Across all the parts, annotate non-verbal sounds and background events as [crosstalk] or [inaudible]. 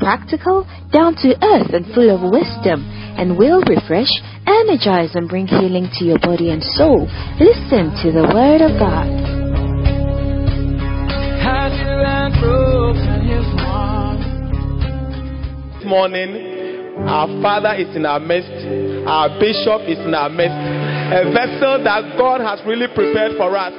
practical, down to earth, and full of wisdom, and will refresh, energize, and bring healing to your body and soul. Listen to the Word of God. Had you and broken his heart. This morning, our Father is in our midst, our Bishop is in our midst, a vessel that God has really prepared for us.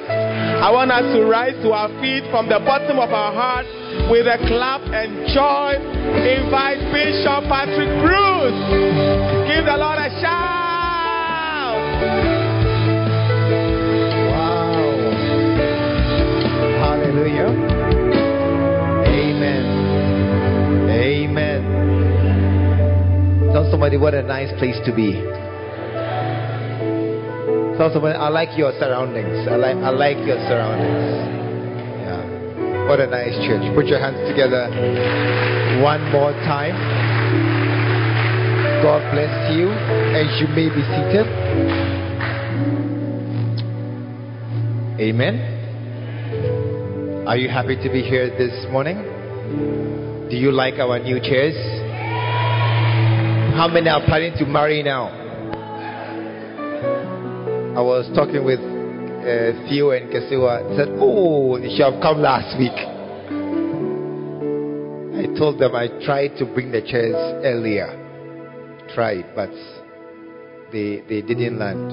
I want us to rise to our feet from the bottom of our heart with a clap and joy. Invite Bishop Patrick Bruce. Give the Lord a shout. Wow. Hallelujah. Amen. Amen. Tell somebody what a nice place to be. Tell somebody I like your surroundings. I like I like your surroundings. What a nice church. Put your hands together one more time. God bless you as you may be seated. Amen. Are you happy to be here this morning? Do you like our new chairs? How many are planning to marry now? I was talking with uh, Theo and Kasiwa. Said, "Oh, they should have come last week." I told them I tried to bring the chairs earlier, tried, but they they didn't land.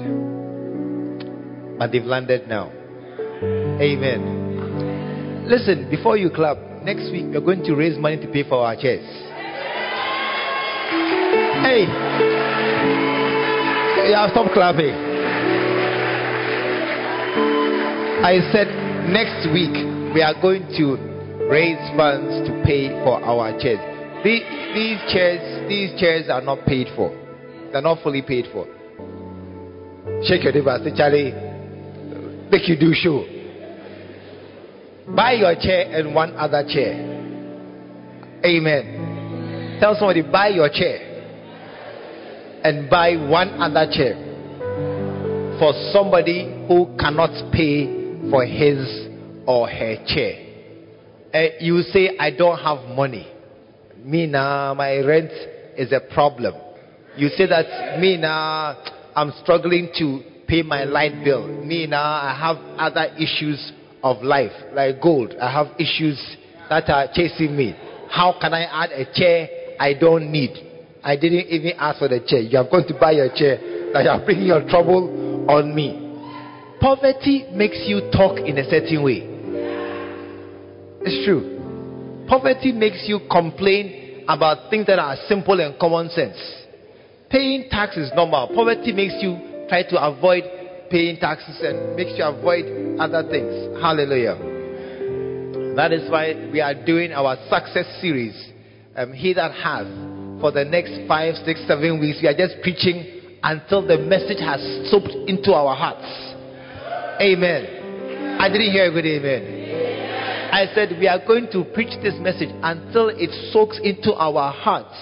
But they've landed now. Amen. Listen, before you clap, next week we're going to raise money to pay for our chairs. Hey. Yeah, stop clapping. I said next week we are going to raise funds to pay for our chairs. These, these chairs, these chairs are not paid for. They're not fully paid for. Shake your neighbor, say Charlie, make you do show. Buy your chair and one other chair. Amen. Tell somebody, buy your chair and buy one other chair for somebody who cannot pay for his or her chair. Uh, you say, I don't have money. Me now, my rent is a problem. You say that me now, I'm struggling to pay my light bill. Me now, I have other issues of life, like gold. I have issues that are chasing me. How can I add a chair I don't need? I didn't even ask for the chair. You are going to buy your chair. That you are bringing your trouble on me. Poverty makes you talk in a certain way. It's true. Poverty makes you complain about things that are simple and common sense. Paying tax is normal. Poverty makes you try to avoid paying taxes and makes you avoid other things. Hallelujah. That is why we are doing our success series. Um, he that has for the next five, six, seven weeks. We are just preaching until the message has soaked into our hearts. Amen. I didn't hear a good amen. I said we are going to preach this message until it soaks into our hearts.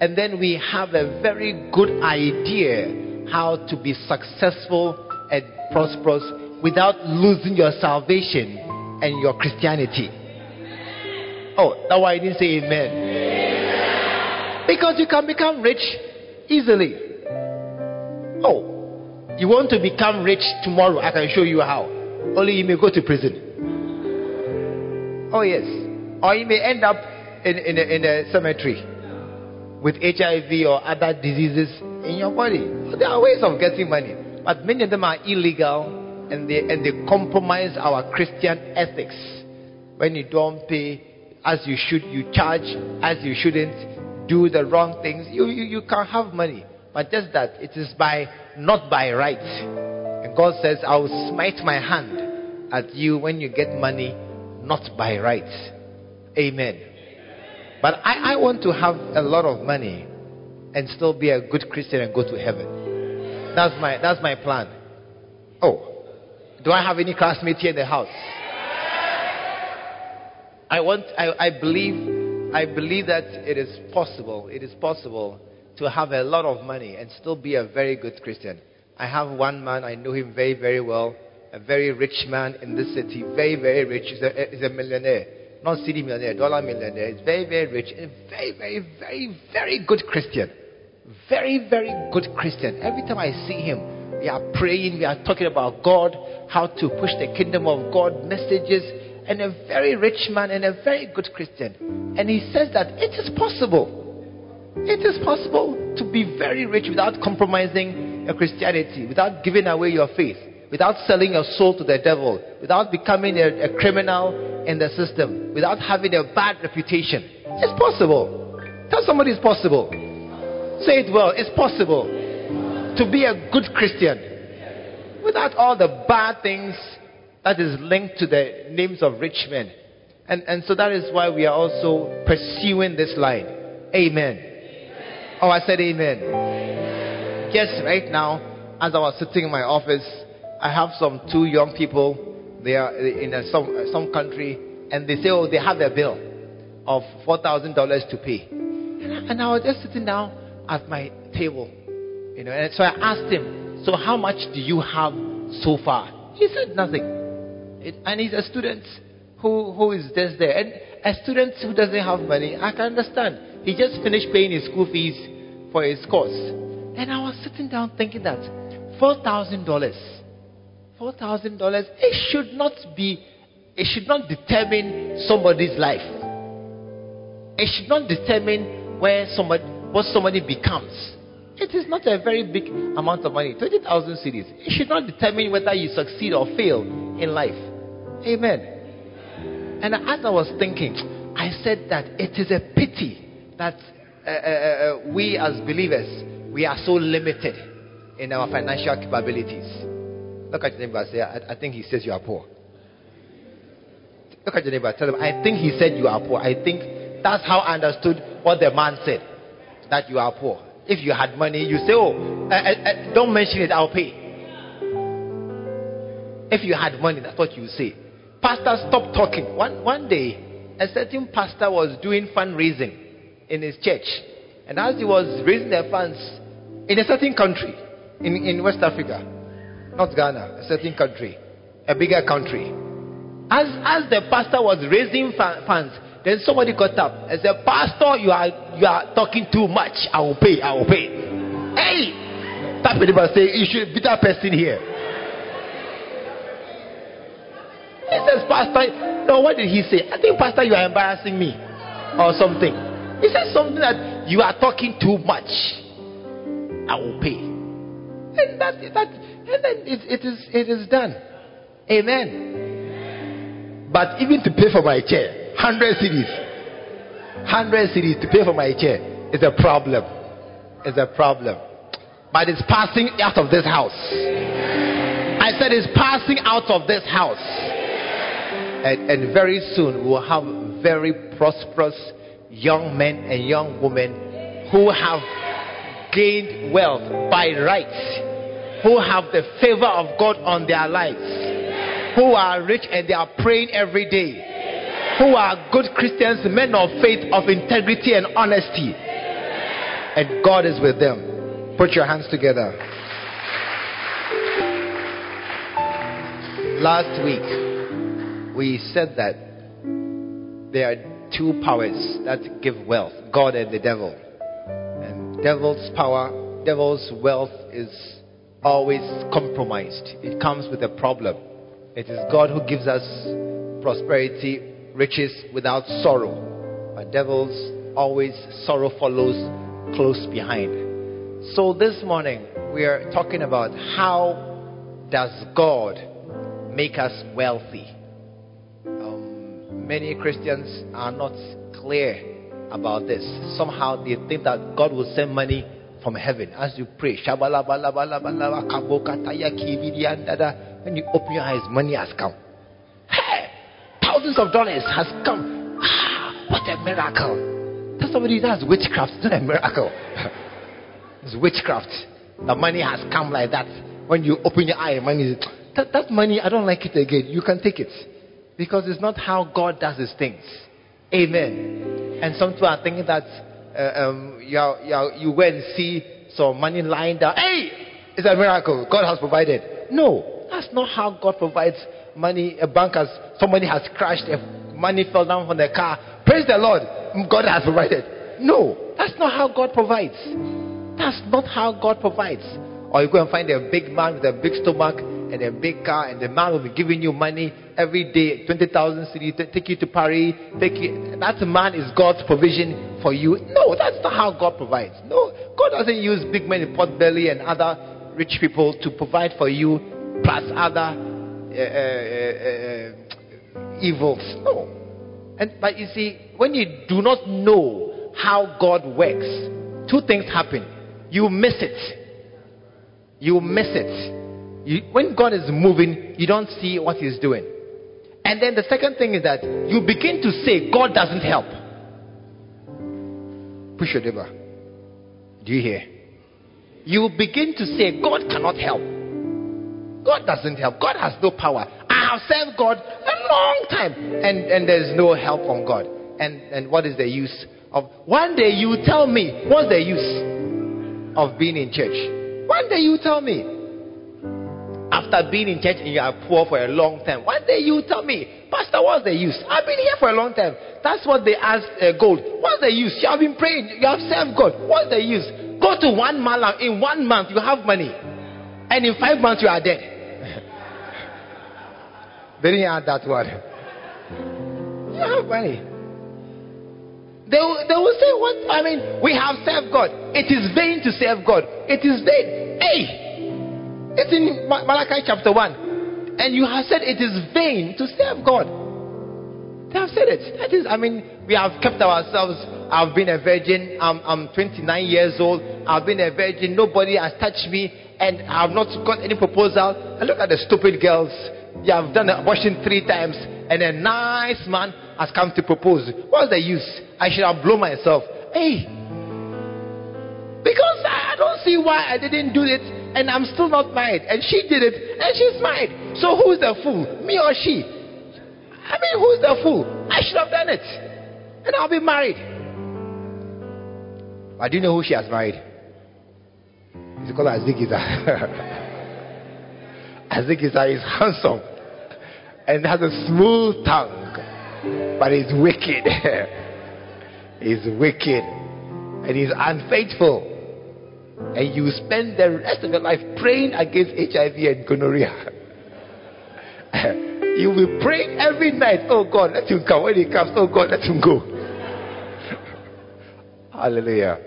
And then we have a very good idea how to be successful and prosperous without losing your salvation and your Christianity. Oh, that's why I didn't say amen. Because you can become rich easily. Oh, you want to become rich tomorrow? I can show you how. Only you may go to prison. Oh, yes. Or you may end up in, in, a, in a cemetery with HIV or other diseases in your body. There are ways of getting money, but many of them are illegal and they, and they compromise our Christian ethics. When you don't pay as you should, you charge as you shouldn't, do the wrong things, you, you, you can have money. But just that it is by not by right. And God says, I will smite my hand at you when you get money, not by right. Amen. But I, I want to have a lot of money and still be a good Christian and go to heaven. That's my that's my plan. Oh, do I have any classmates here in the house? I want I, I believe I believe that it is possible. It is possible to have a lot of money and still be a very good Christian. I have one man, I know him very, very well, a very rich man in this city, very, very rich. He's a, he's a millionaire, not city millionaire, dollar millionaire. He's very, very rich and very, very, very, very good Christian. Very, very good Christian. Every time I see him, we are praying, we are talking about God, how to push the kingdom of God, messages, and a very rich man and a very good Christian. And he says that it is possible. It is possible to be very rich without compromising your Christianity, without giving away your faith, without selling your soul to the devil, without becoming a, a criminal in the system, without having a bad reputation. It's possible. Tell somebody it's possible. Say it well. It's possible to be a good Christian without all the bad things that is linked to the names of rich men. And, and so that is why we are also pursuing this line. Amen. Oh, I said amen. Yes, right now, as I was sitting in my office, I have some two young people. They are in a, some, some country, and they say, oh, they have a bill of $4,000 to pay. And I was just sitting down at my table. You know, and so I asked him, So how much do you have so far? He said nothing. It, and he's a student who, who is just there. And a student who doesn't have money, I can understand. He just finished paying his school fees for his course. And I was sitting down thinking that $4,000, $4,000, it should not be, it should not determine somebody's life. It should not determine where somebody, what somebody becomes. It is not a very big amount of money. 20,000 cedis. It should not determine whether you succeed or fail in life. Amen. And as I was thinking, I said that it is a pity that uh, uh, uh, we as believers, we are so limited in our financial capabilities. Look at your neighbor say, I, I think he says you are poor. Look at your neighbor, tell him, I think he said you are poor. I think that's how I understood what the man said that you are poor. If you had money, you say, Oh, uh, uh, don't mention it, I'll pay. If you had money, that's what you say. Pastor, stop talking. One, one day, a certain pastor was doing fundraising in his church. And as he was raising the funds in a certain country, in, in West Africa, not Ghana, a certain country, a bigger country. As, as the pastor was raising funds, then somebody got up and said, Pastor, you are you are talking too much. I will pay, I will pay. Hey! Tap neighbor say, You should be that person here. He says, Pastor, no, what did he say? I think, Pastor, you are embarrassing me. Or something. He says something that you are talking too much. I will pay. And that, that and then it, it is it is done. Amen. But even to pay for my chair, 100 cedis. 100 cedis to pay for my chair is a problem. It's a problem. But it's passing out of this house. I said it's passing out of this house. And, and very soon we'll have very prosperous young men and young women who have gained wealth by rights, who have the favor of God on their lives, who are rich and they are praying every day who are good Christians, men of faith, of integrity and honesty. And God is with them. Put your hands together. Last week, we said that there are two powers that give wealth God and the devil. And devil's power, devil's wealth is always compromised, it comes with a problem. It is God who gives us prosperity riches without sorrow. But devils always sorrow follows close behind. So this morning we are talking about how does God make us wealthy? Many Christians are not clear about this. Somehow they think that God will send money from heaven as you pray. When you open your eyes, money has come Hey, thousands of dollars has come. Ah, what a miracle. Tell somebody that's witchcraft. It's not a miracle. [laughs] It's witchcraft. The money has come like that. When you open your eye, money is, that, that money, I don't like it again. You can take it. Because it's not how God does his things. Amen. And some people are thinking that uh, um, you, are, you, are, you go and see some money lying down. Hey, it's a miracle. God has provided. No, that's not how God provides money. A bank has, somebody has crashed, money fell down from the car. Praise the Lord. God has provided. No, that's not how God provides. That's not how God provides. Or you go and find a big man with a big stomach and a big car, and the man will be giving you money every day 20,000 cedi, take you to Paris. Take you, that man is God's provision for you. No, that's not how God provides. No, God doesn't use big men in pot belly and other rich people to provide for you, plus other uh, uh, uh, evils. No. And, but you see, when you do not know how God works, two things happen. You miss it. You miss it. You, when God is moving, you don't see what He's doing. And then the second thing is that you begin to say, God doesn't help. Push your neighbor. Do you hear? You begin to say, God cannot help. God doesn't help. God has no power. I have served God a long time, and, and there's no help from God. And, and what is the use of one day you tell me what's the use of being in church? One day you tell me after being in church you are poor for a long time. One day you tell me, Pastor, what's the use? I've been here for a long time. That's what they ask uh, gold. What's the use? You have been praying, you have served God. What's the use? Go to one malam. In one month, you have money. And in five months, you are dead. [laughs] they didn't add that word. You have money. They will, they will say, What? I mean, we have served God. It is vain to serve God. It is vain. Hey! It's in Malachi chapter 1. And you have said it is vain to serve God. They have said it. That is, I mean, we have kept ourselves. I've been a virgin. I'm, I'm 29 years old. I've been a virgin. Nobody has touched me. And I have not got any proposal. And look at the stupid girls. They have done abortion three times. And a nice man has come to propose. What's the use? I should have blown myself. Hey. Because I don't see why I didn't do it and I'm still not married. And she did it, and she's married. So who's the fool? Me or she? I mean, who's the fool? I should have done it. And I'll be married. But do you know who she has married? It's called Azigiza. [laughs] Azigiza is handsome and has a smooth tongue, but he's wicked. [laughs] he's wicked and he's unfaithful and you spend the rest of your life praying against HIV and gonorrhea. [laughs] you will pray every night, oh God, let him come. When he comes, oh God, let him go. [laughs] Hallelujah.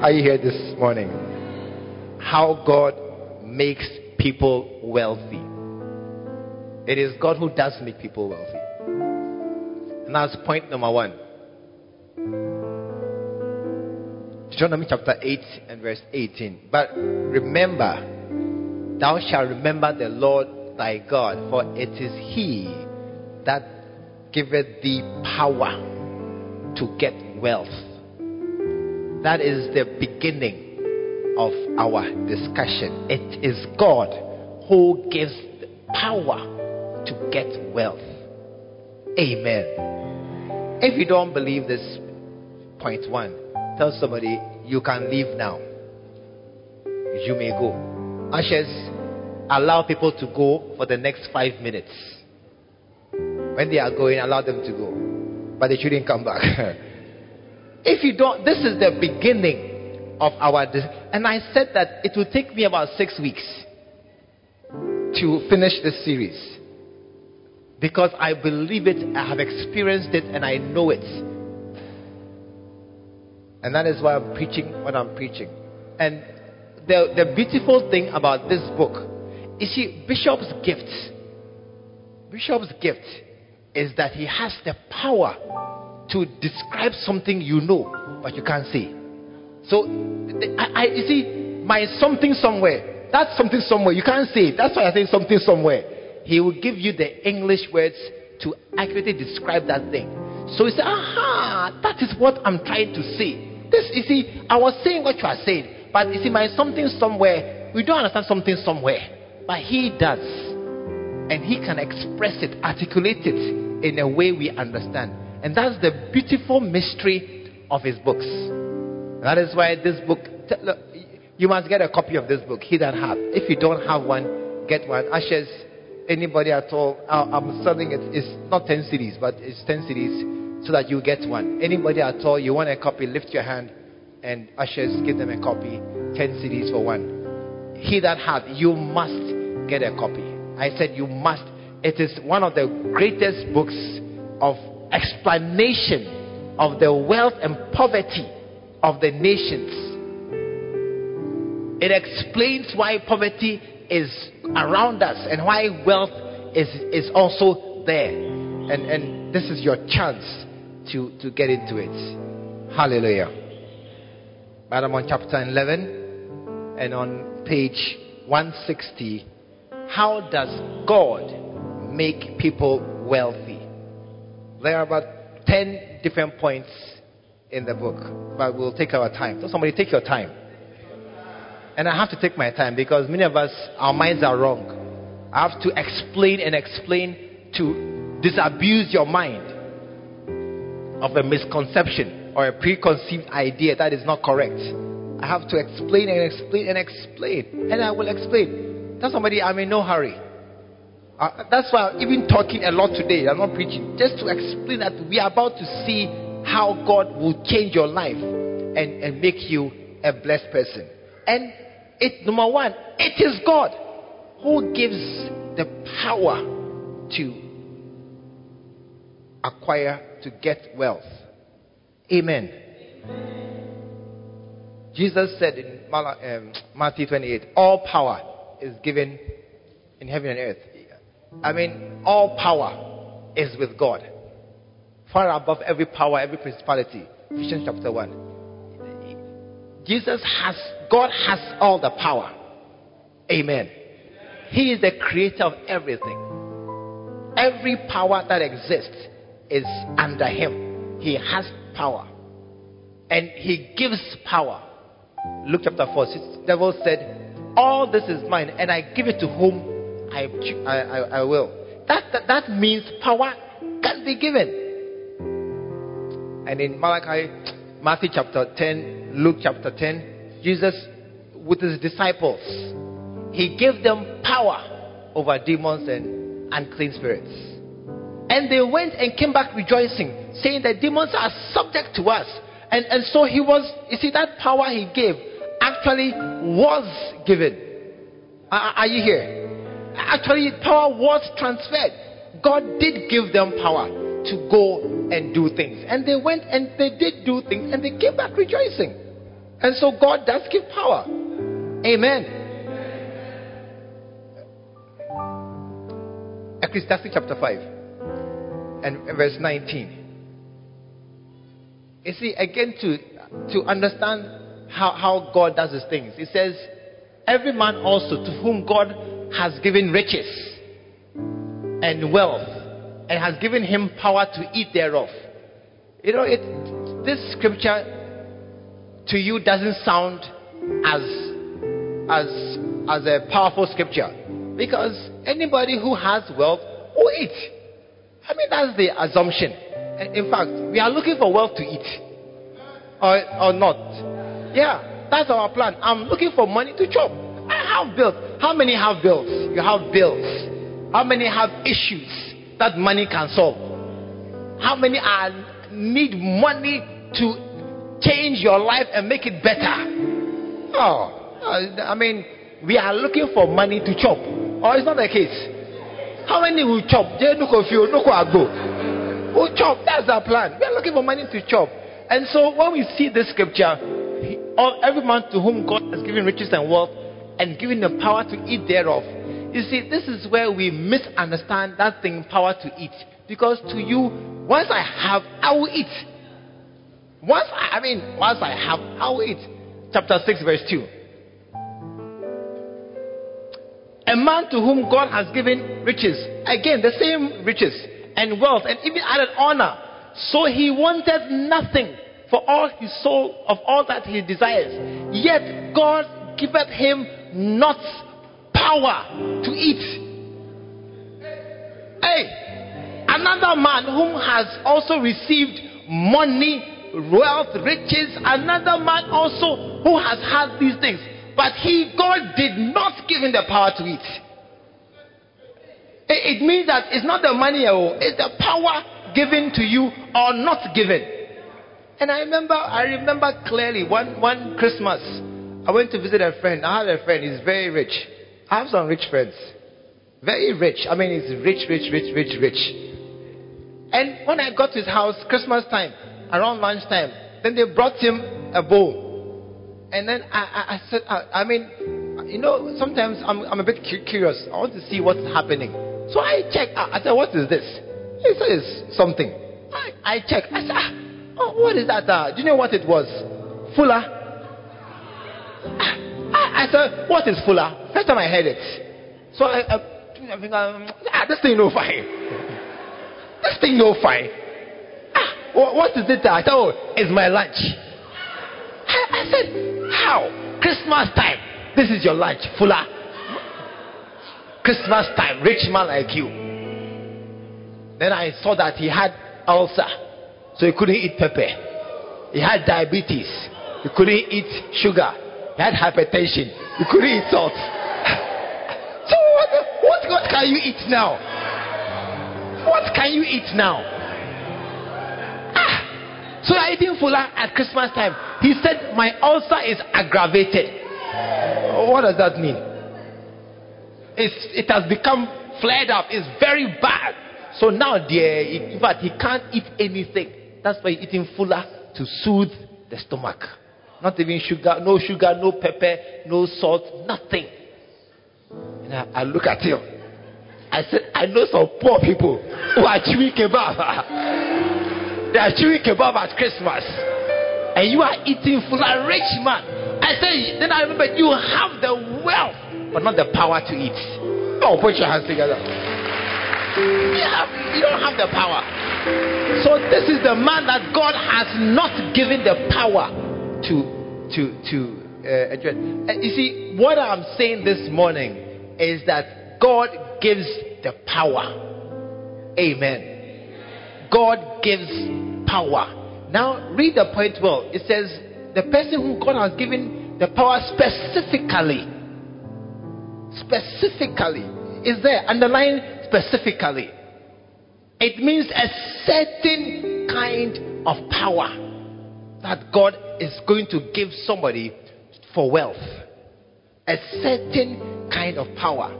Are you here this morning? How God makes people wealthy. It is God who does make people wealthy. And that's point number one. Deuteronomy chapter 8 and verse 18. But remember, thou shalt remember the Lord thy God, for it is he that giveth thee power to get wealth. That is the beginning of our discussion. It is God who gives the power to get wealth. Amen. If you don't believe this, point one, Tell somebody, you can leave now. You may go. Ushers, allow people to go for the next five minutes. When they are going, allow them to go. But they shouldn't come back. [laughs] if you don't, this is the beginning of our. And I said that it will take me about six weeks to finish this series. Because I believe it, I have experienced it, and I know it. And that is why I'm preaching what I'm preaching. And the, the beautiful thing about this book is see, Bishop's gift, Bishop's gift is that he has the power to describe something you know, but you can't see. So, I, I, you see, my something somewhere, that's something somewhere, you can't see. That's why I say something somewhere. He will give you the English words to accurately describe that thing. So you say, aha, that is what I'm trying to say. This, you see, I was saying what you are saying, But you see, my something somewhere, we don't understand something somewhere. But He does. And He can express it, articulate it in a way we understand. And that's the beautiful mystery of His books. That is why this book, look, you must get a copy of this book, He That Hath. If you don't have one, get one. Ashes, anybody at all, I'm selling it. It's not 10 cedis, but it's 10 cedis so that you get one. Anybody at all, you want a copy, lift your hand and ushers give them a copy. 10 cedis for one. He that hath, you must get a copy. I said you must. It is one of the greatest books of explanation of the wealth and poverty of the nations. It explains why poverty is around us and why wealth is, is also there. And, and this is your chance to, to get into it. Hallelujah. Madam, on chapter 11 and on page 160, how does God make people wealthy? There are about 10 different points in the book, but we'll take our time. So, somebody take your time. And I have to take my time because many of us, our minds are wrong. I have to explain and explain to disabuse your mind of a misconception or a preconceived idea that is not correct. I have to explain and explain and explain. And I will explain. Tell somebody I'm in no hurry. Uh, that's why I'm even talking a lot today. I'm not preaching. Just to explain that we are about to see how God will change your life and, and make you a blessed person. And it number one, it is God who gives the power to acquire, to get wealth. Amen. Jesus said in um, Matthew 28, all power is given in heaven and earth. I mean, all power is with God. Far above every power, every principality. Ephesians chapter 1. Jesus has, God has all the power. Amen. He is the creator of everything. Every power that exists is under him. He has power. And he gives power. Luke chapter 4, the devil said, All this is mine, and I give it to whom I, I, I, will. That, that, that means power can be given. And in Malachi, Matthew chapter 10, Luke chapter 10, Jesus with his disciples, he gave them power over demons and unclean spirits. And they went and came back rejoicing, saying that demons are subject to us. And, and so he was, you see, that power he gave actually was given. Are, are you here? Actually, power was transferred. God did give them power to go and do things. And they went and they did do things and they came back rejoicing. And so God does give power. Amen. Ecclesiastes chapter 5 and verse 19. You see, again, to, to understand how, how God does his things, he says, Every man also to whom God has given riches and wealth and has given him power to eat thereof. You know, it, this scripture to you doesn't sound as, as, as a powerful scripture because anybody who has wealth will eat. I mean, that's the assumption. In fact, we are looking for wealth to eat or, or not. Yeah, that's our plan. I'm looking for money to chop. I have bills. How many have bills? You have bills. How many have issues that money can solve? How many are, need money to change your life and make it better? Oh, I mean, we are looking for money to chop. Or it's not the case. How many will chop? They no confuse, no go. We'll chop. That's our plan. We are looking for money to chop. And so when we see this scripture, all every man to whom God has given riches and wealth and given the power to eat thereof. You see, this is where we misunderstand that thing, power to eat. Because to you, once I have, I will eat. Once I, I mean, once I have, I will eat. Chapter 6, verse 2. A man to whom God has given riches, again, the same riches and wealth, and even added honor. So he wanted nothing for all his soul, of all that he desires. yet God giveth him not power to eat. Hey, another man whom has also received money, wealth, riches, another man also who has had these things, but he, God did not give him the power to eat. It, it means that it's not the money, oh, it's the power given to you or not given. And I remember, I remember clearly one, one Christmas, I went to visit a friend. I have a friend, he's very rich. I have some rich friends. Very rich. I mean, he's rich, rich, rich, rich, rich. And when I got to his house, Christmas time, around lunchtime, then they brought him a bowl. And then I, I, I said, I, I, mean, you know, sometimes I'm, I'm a bit curious. I want to see what's happening. So I checked. I said, what is this? He says something. I, I checked. I said, ah, oh, what is that? Uh, do you know what it was? Fuller. I, I said, what is Fuller? First time I heard it. So I, I, I think, ah, this thing no fine. this thing no fine. Ah, what, what is it? I said, oh, it's my lunch. I, I said, how? Christmas time. This is your lunch, Fuller. Christmas time, rich man like you. Then I saw that he had ulcer, so he couldn't eat pepper. He had diabetes, he couldn't eat sugar. He had hypertension, he couldn't eat salt. [laughs] so what, what, what can you eat now? What can you eat now? So you're eating fuller at Christmas time. He said, My ulcer is aggravated. What does that mean? It's, it has become flared up. It's very bad. So now, dear, in fact, he can't eat anything. That's why he's eating fuller to soothe the stomach. Not even sugar, no sugar, no pepper, no salt, nothing. And I, I look at him. I said, I know some poor people who are chewing kebab. [laughs] they are chewing kebab at Christmas. And you are eating fuller, rich man. I said, then I remember you have the wealth but not the power to eat. Oh, put your hands together. You, have, you don't have the power. So this is the man that God has not given the power to to to uh, address. Uh, you see, what I'm saying this morning is that God gives the power. Amen. God gives power. Now read the point well. It says the person whom God has given the power specifically specifically. Is there underline specifically? It means a certain kind of power that God is going to give somebody for wealth. A certain kind of power.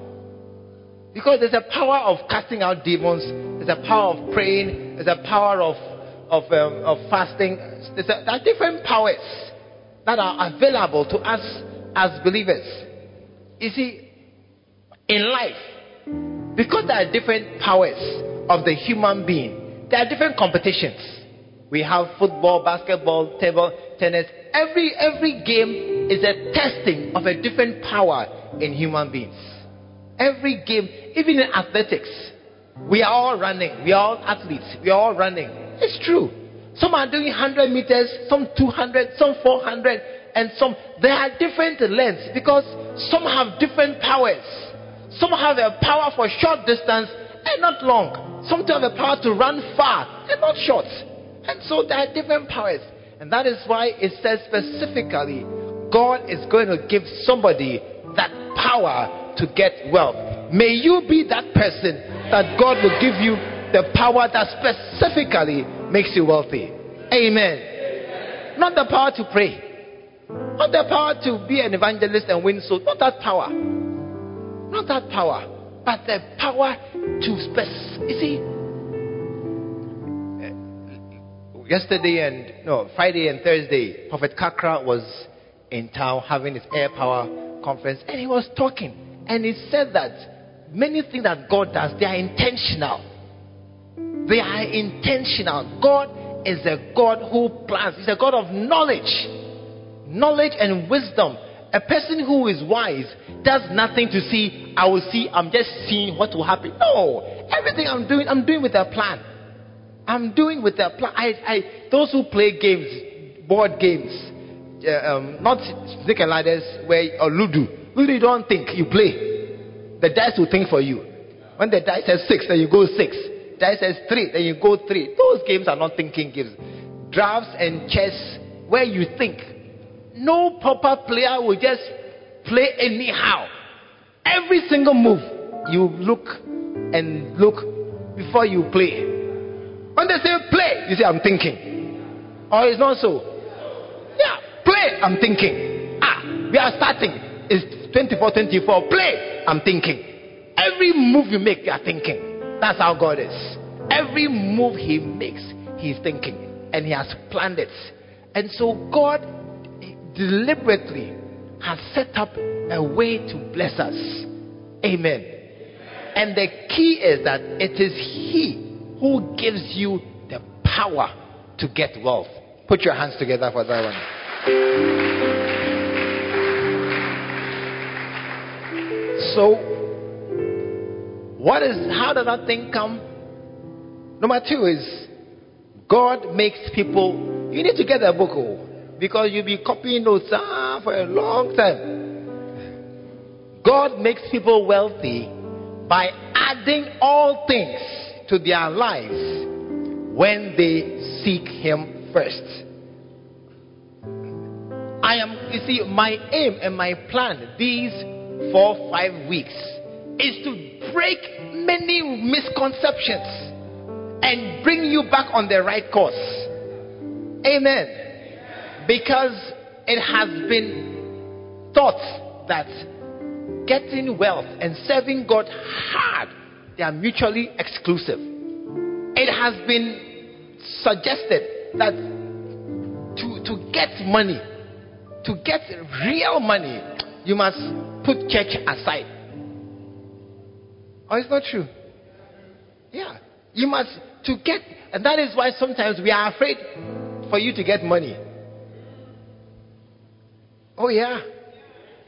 Because there's a power of casting out demons, there's a power of praying, there's a power of, of, um, of fasting. There's a, there are different powers that are available to us as believers. You see, in life, because there are different powers of the human being, there are different competitions. We have football, basketball, table tennis. Every every game is a testing of a different power in human beings. Every game, even in athletics, we are all running. We are all athletes. We are all running. It's true. Some are doing 100 meters, some 200, some 400, and some. There are different lengths because some have different powers. Some have a power for short distance and not long. Some have a power to run far and not short. And so there are different powers. And that is why it says specifically, God is going to give somebody that power to get wealth. May you be that person that God will give you the power that specifically makes you wealthy. Amen. Amen. Not the power to pray. Not the power to be an evangelist and win souls. Not that power. Not that power, but the power to spec. You see, yesterday and no Friday and Thursday, Prophet Kakra was in town having his air power conference, and he was talking, and he said that many things that God does, they are intentional. They are intentional. God is a God who plans. He's a God of knowledge, knowledge and wisdom. A person who is wise does nothing to see, I will see, I'm just seeing what will happen. No. Everything I'm doing, I'm doing with a plan. I'm doing with a plan. I, I, those who play games, board games, uh, um, not snake and ladders where or ludo. Ludo you don't think, you play. The dice will think for you. When the dice says six, then you go six. Dice says three, then you go three. Those games are not thinking games. Drafts and chess, where you think. No proper player will just play anyhow. Every single move, you look and look before you play. When they say play, you say, I'm thinking. Or it's not so. Yeah, play, I'm thinking. Ah, we are starting. It's 24 24. Play, I'm thinking. Every move you make, you are thinking. That's how God is. Every move He makes, He's thinking. And He has planned it. And so God deliberately has set up a way to bless us. Amen. And the key is that it is He who gives you the power to get wealth. Put your hands together for that one. So, what is how does that thing come? Number two is God makes people. You need to get a book, oh, because you'll be copying notes ah, for a long time. God makes people wealthy by adding all things to their lives when they seek Him first. I am, you see, my aim and my plan these four, five weeks is to break many misconceptions and bring you back on the right course. Amen. Because it has been thought that getting wealth and serving God hard, they are mutually exclusive. It has been suggested that to, to get money, to get real money, you must put church aside. Oh, it's not true. Yeah. You must, to get, and that is why sometimes we are afraid for you to get money. Oh, yeah.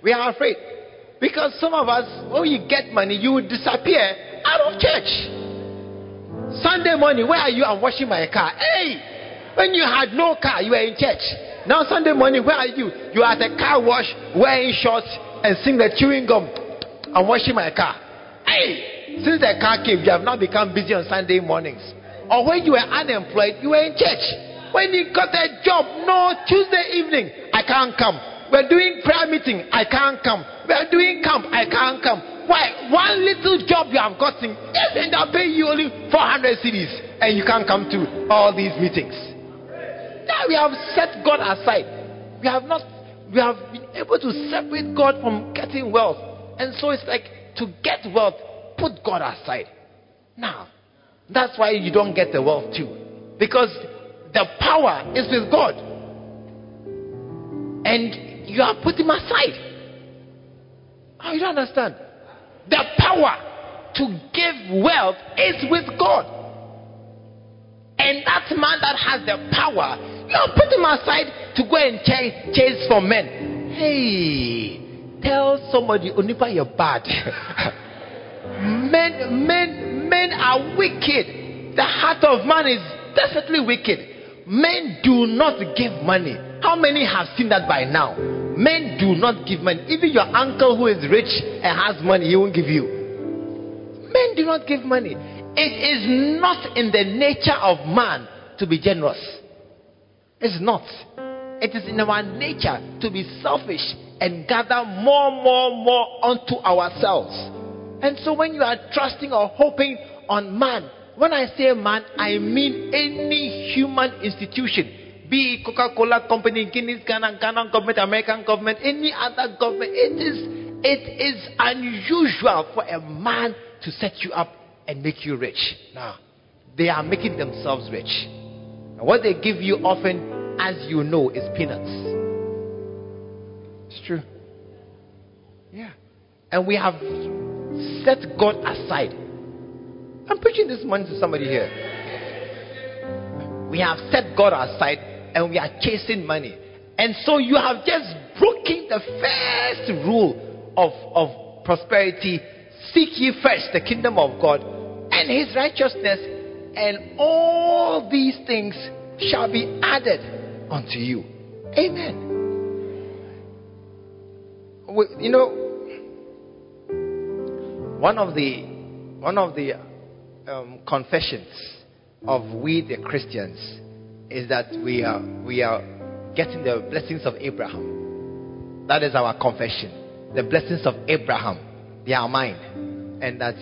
We are afraid. Because some of us, when you get money, you will disappear out of church. Sunday morning, where are you? I'm washing my car. Hey, when you had no car, you were in church. Now Sunday morning, where are you? You are at a car wash, wearing shorts and sing the chewing gum. I'm washing my car. Hey, since the car came, you have now become busy on Sunday mornings. Or when you were unemployed, you were in church. When you got a job, no Tuesday evening, I can't come. We're doing prayer meeting, I can't come. We're doing camp, I can't come. Why? One little job you have gotten, and they'll pay you only 400 cedis, and you can't come to all these meetings. Now we have set God aside. We have not, we have been able to separate God from getting wealth. And so it's like to get wealth, put God aside. Now, that's why you don't get the wealth too. Because the power is with God. And you are putting aside. Oh, you don't understand. The power to give wealth is with God. And that man that has the power, you put him aside to go and chase, chase for men. Hey, tell somebody, Onipa, you're bad. [laughs] men, men, men are wicked. The heart of man is definitely wicked. Men do not give money. How many have seen that by now? Men do not give money. Even your uncle who is rich and has money, he won't give you. Men do not give money. It is not in the nature of man to be generous. It's not. It is in our nature to be selfish and gather more, more, more unto ourselves. And so when you are trusting or hoping on man, when I say man, I mean any human institution be it Coca-Cola company, Guinness, Ghana, Ghana government, American government, any other government, it is it is unusual for a man to set you up and make you rich. Now, they are making themselves rich. And what they give you often, as you know, is peanuts. It's true. Yeah. And we have set God aside. I'm preaching this morning to somebody here. We have set God aside and we are chasing money. And so you have just broken the first rule of, of prosperity. Seek ye first the kingdom of God and his righteousness, and all these things shall be added unto you. Amen. we, you know, one of the one of the um, confessions of we the Christians is that we are we are getting the blessings of Abraham. That is our confession. The blessings of Abraham, they are mine, and that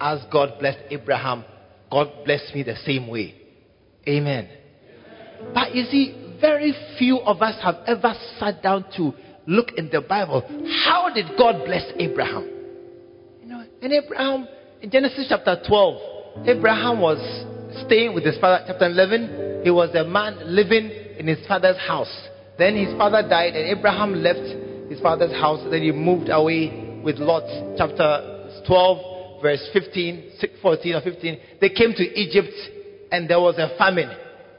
as God blessed Abraham, God blessed me the same way. Amen. But you see, very few of us have ever sat down to look in the Bible. How did God bless Abraham? You know, in Abraham, in Genesis chapter 12, Abraham was staying with his father. Chapter 11, he was a man living in his father's house. Then his father died, and Abraham left his father's house. Then he moved away with Lot. Chapter 12, verse 15, 14 or 15. They came to Egypt, and there was a famine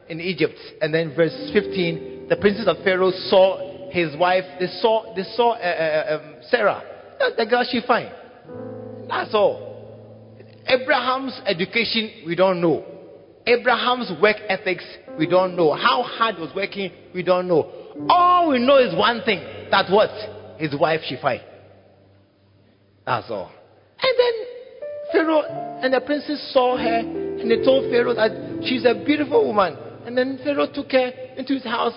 in Egypt. And then verse 15, the princes of Pharaoh saw his wife. They saw, they saw uh, uh, um, Sarah. The girl she fine. That's all. Abraham's education, we don't know. Abraham's work ethics, we don't know. How hard was working, we don't know. All we know is one thing. That what? His wife she fine. That's all. And then Pharaoh and the princes saw her and they told Pharaoh that she's a beautiful woman. And then Pharaoh took her into his house.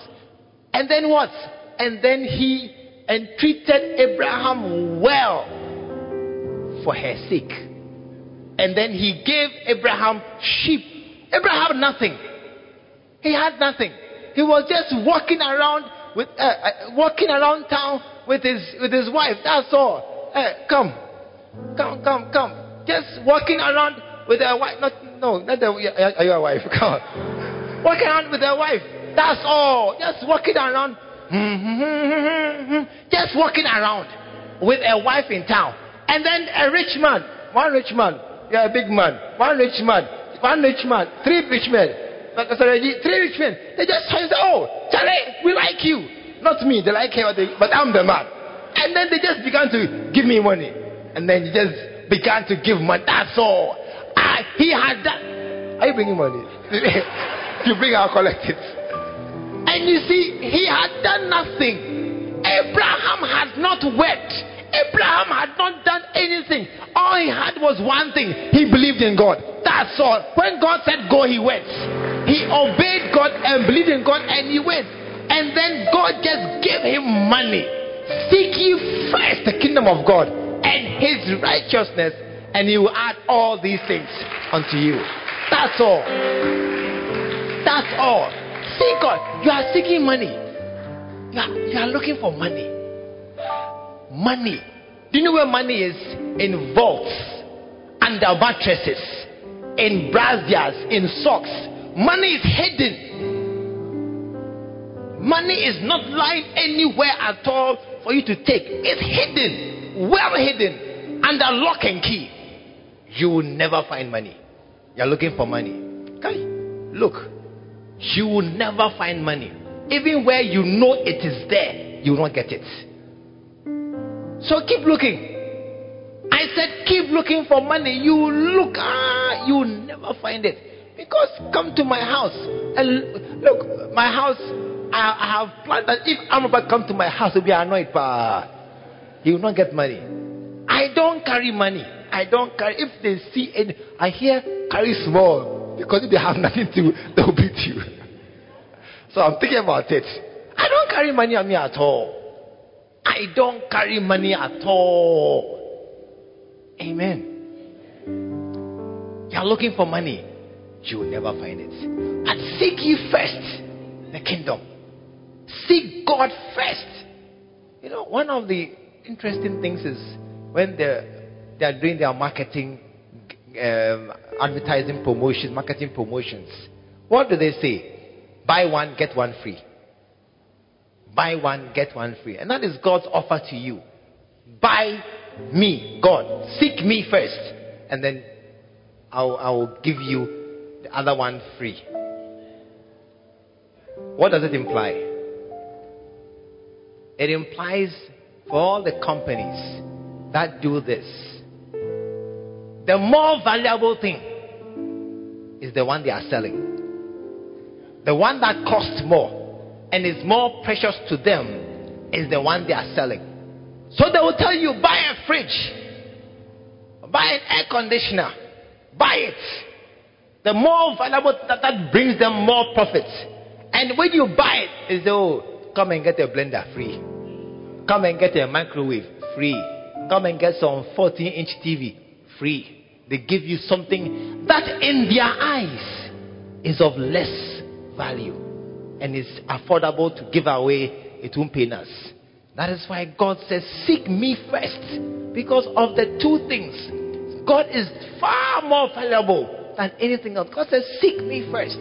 And then what? And then he entreated Abraham well for her sake. And then he gave Abraham sheep. Abraham nothing. He had nothing. He was just walking around with uh, uh, walking around town with his with his wife. That's all. Hey, come, come, come, come. Just walking around with a wife. Not no, not the. Are you a wife? [laughs] Come on walking around with their wife. That's all. Just walking around. [laughs] Just walking around with a wife in town. And then a rich man. One rich man. You're a big man. One rich man. One rich man. Three rich men. Three rich men. They just say, Oh, Charlie, we like you. Not me. They like him, but I'm the man. And then they just began to give me money. And then he just began to give money. That's all. Ah, he had that. Are you bringing money? [laughs] you bring, I'll collect it. And you see, he had done nothing. Abraham had not worked. Abraham had not done anything. All he had was one thing. He believed in God. That's all. When God said go, he went. He obeyed God and believed in God and he went. And then God just gave him money. Seek ye first the kingdom of God and his righteousness, and he will add all these things unto you. That's all. That's all. Seek God. You are seeking money. You are, you are looking for money. Money. Do you know where money is? In vaults, under mattresses, in braziers, in socks. Money is hidden. Money is not lying anywhere at all for you to take. It's hidden, well hidden, under lock and key. You will never find money. You're looking for money. Okay? Look, you will never find money. Even where you know it is there, you will not get it. So keep looking. I said, keep looking for money. You look, ah, you never find it. Because come to my house and look, my house, I, I have planned that if to come to my house, you'll be annoyed, but you will not get money. I don't carry money. I don't carry. If they see any, I hear carry small because if they have nothing to, they'll beat you. So I'm thinking about it. I don't carry money on me at all. I don't carry money at all. Amen. You're looking for money, you will never find it. But seek ye first the kingdom. Seek God first. You know, one of the interesting things is when they're they are doing their marketing, um, advertising promotions, marketing promotions. What do they say? Buy one, get one free. Buy one, get one free. And that is God's offer to you. Buy me, God. Seek me first. And then I'll, I'll give you the other one free. What does it imply? It implies for all the companies that do this, the more valuable thing is the one they are selling. The one that costs more and is more precious to them is the one they are selling. So they will tell you buy a fridge, buy an air conditioner, buy it. The more valuable that, that brings them more profits. And when you buy it, it's oh, come and get a blender free. Come and get a microwave free. Come and get some 14 inch TV free. They give you something that in their eyes is of less value and is affordable to give away. It won't pain us. That is why God says, Seek me first. Because of the two things, God is far more valuable than anything else. God says, Seek me first.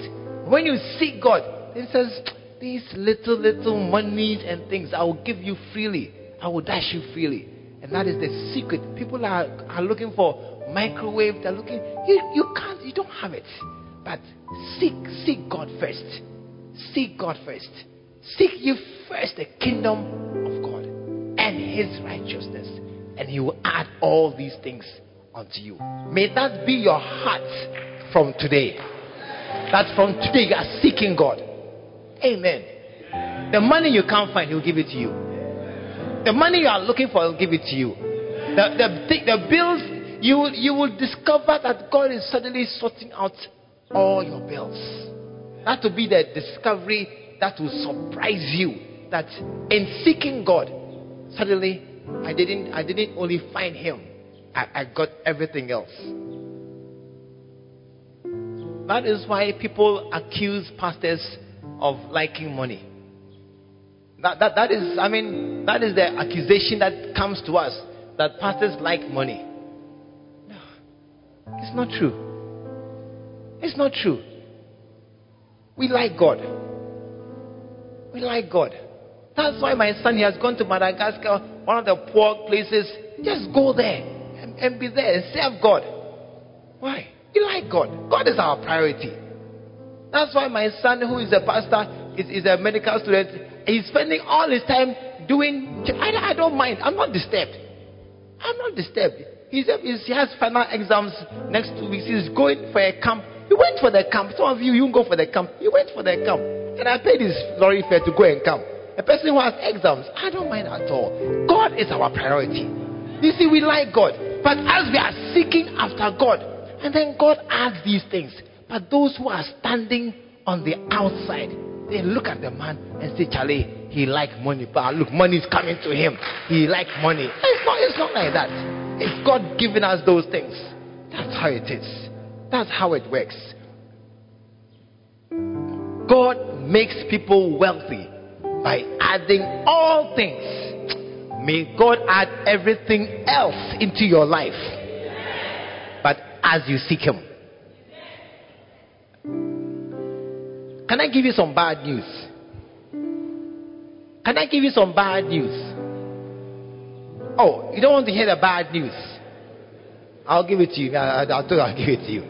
When you seek God, He says, These little, little monies and things I will give you freely. I will dash you freely. And that is the secret. People are, are looking for microwave. They're looking. You, you can't, you don't have it. But seek, seek God first. Seek God first. Seek you first the kingdom of God and his righteousness, and he will add all these things unto you. May that be your heart from today. That from today you are seeking God. Amen. The money you can't find, he'll give it to you. The money you are looking for, he'll give it to you. The, the, the bills, you will, you will discover that God is suddenly sorting out all your bills. That will be the discovery that will surprise you. That in seeking God, Suddenly, I didn't, I didn't only find him, I, I got everything else. That is why people accuse pastors of liking money. That, that, that is, I mean, that is the accusation that comes to us that pastors like money. No, it's not true. It's not true. We like God. We like God. That's why my son he has gone to Madagascar, one of the poor places. Just go there and, and be there and serve God. Why? You like God. God is our priority. That's why my son, who is a pastor, is, a medical student, he's spending all his time doing. I, I don't mind. I'm not disturbed. I'm not disturbed. He's, he's, he has final exams next two weeks. He's going for a camp. He went for the camp. Some of you, you go for the camp. He went for the camp. And I paid his lorry fare to go and camp. A person who has exams, I don't mind at all. God is our priority. You see, we like God. But as we are seeking after God, and then God adds these things. But those who are standing on the outside, they look at the man and say, Charlie, he like money. But ah, look, money is coming to him. He like money. It's not, it's not like that. It's God giving us those things. That's how it is. That's how it works. God makes people wealthy by adding all things. May God add everything else into your life. But as you seek Him. Can I give you some bad news? Can I give you some bad news? Oh, you don't want to hear the bad news? I'll give it to you. I, I, I thought I'll [laughs] give it to you.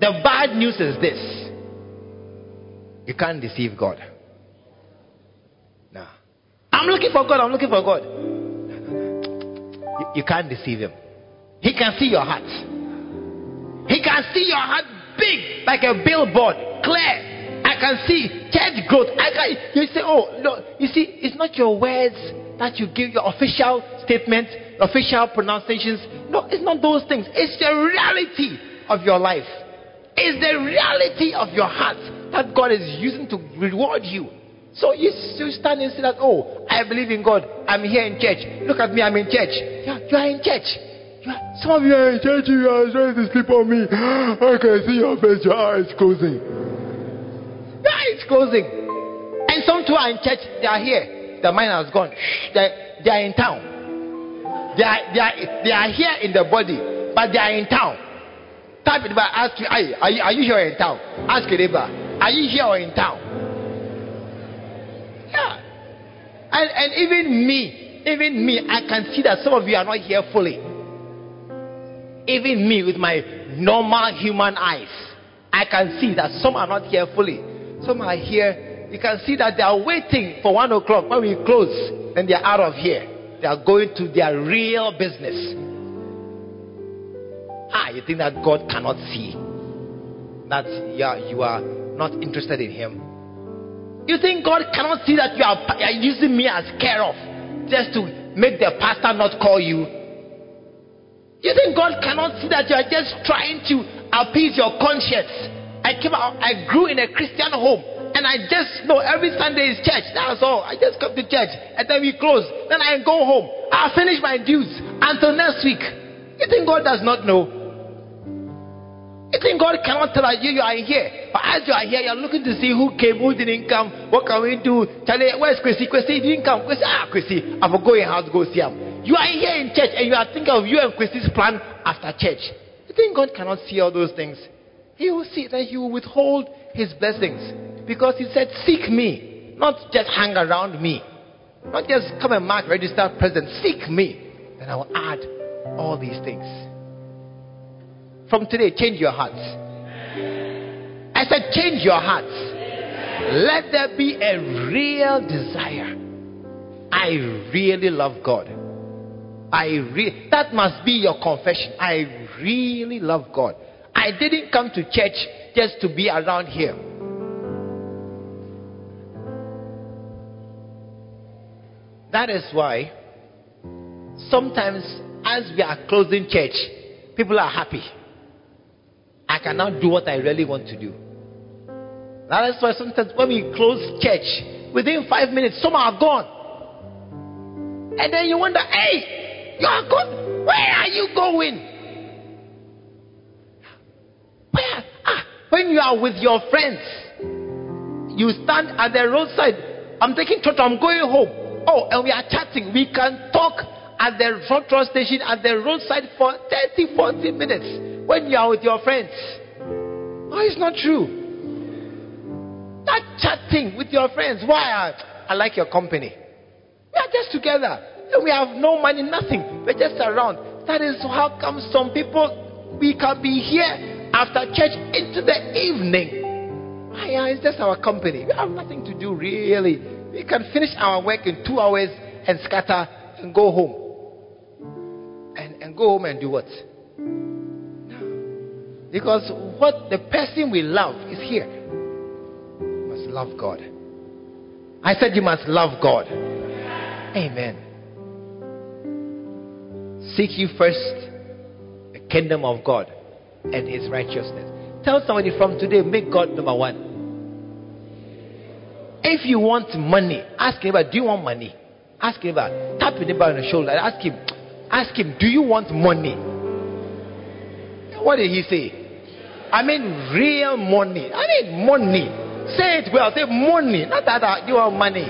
The bad news is this you can't deceive God. No. I'm looking for God. I'm looking for God. You, you can't deceive him. He can see your heart. He can see your heart big, like a billboard, clear. Can see church growth. I can. You say, oh no. You see, it's not your words that you give your official statements, official pronunciations. No, it's not those things. It's the reality of your life. It's the reality of your heart that God is using to reward you. So you, you stand and say that, oh, I believe in God. I'm here in church. Look at me, I'm in church. Yeah, you are in church. You are, some of you are in church, you are trying to sleep on me. [gasps] I can see your face, your eyes closing. Your eyes closing. And some two are in church, they are here. The mind has gone. They, they are in town. They are, they, are, they are here in the body, but they are in town. Type it by ask you, are you, are you here in town? Ask it back. Are you here or in town? Yeah. And, and even me, even me, I can see that some of you are not here fully. Even me, with my normal human eyes, I can see that some are not here fully. Some are here. You can see that they are waiting for one o'clock when we close, then they are out of here. They are going to their real business. Ah, you think that God cannot see that yeah, you are not interested in Him? You think God cannot see that you are, you are using me as care of just to make the pastor not call you? You think God cannot see that you are just trying to appease your conscience? I came out, I grew in a Christian home, and I just know every Sunday is church. That's all. I just come to church, and then we close. Then I go home. i finish my dues until next week. You think God does not know? You think God cannot tell you you are here? But as you are here, you're looking to see who came, who didn't come, what can we do? Charlie, where's Chrissy? Chrissy didn't come. Chrissy, ah, Chrissy, I'm going house to go see him. You are here in church and you are thinking of you and Chrissy's plan after church. You think God cannot see all those things? He will see that He will withhold His blessings because He said, Seek me, not just hang around me, not just come and mark register present. Seek me, then I will add all these things. From today, change your hearts. I said, change your hearts. Let there be a real desire. I really love God. I re- that must be your confession. I really love God. I didn't come to church just to be around here. That is why sometimes as we are closing church, people are happy. I cannot do what I really want to do. That is why sometimes when we close church, within five minutes, some are gone. And then you wonder, hey, you are gone. Where are you going? Where? Ah, when you are with your friends, you stand at the roadside. I'm taking church, I'm going home. Oh, and we are chatting. We can talk at the petrol station at the roadside for 30, 40 minutes when you are with your friends. Oh, it's not true. That chatting with your friends. Why? I, I like your company. We are just together. We have no money, nothing. We're just around. That is how come some people we can be here after church into the evening. Ah, yeah, it's just our company. We have nothing to do really. We can finish our work in two hours and scatter and go home. And, and go home and do what? Because what the person we love is here. You must love God. I said you must love God. Amen. Seek you first the kingdom of God and his righteousness. Tell somebody from today, make God number one. If you want money, ask him, do you want money? Ask him, tap him on the shoulder. Ask him, ask him, do you want money? What did he say? I mean real money. I mean money. Say it well. Say money. Not that you want money.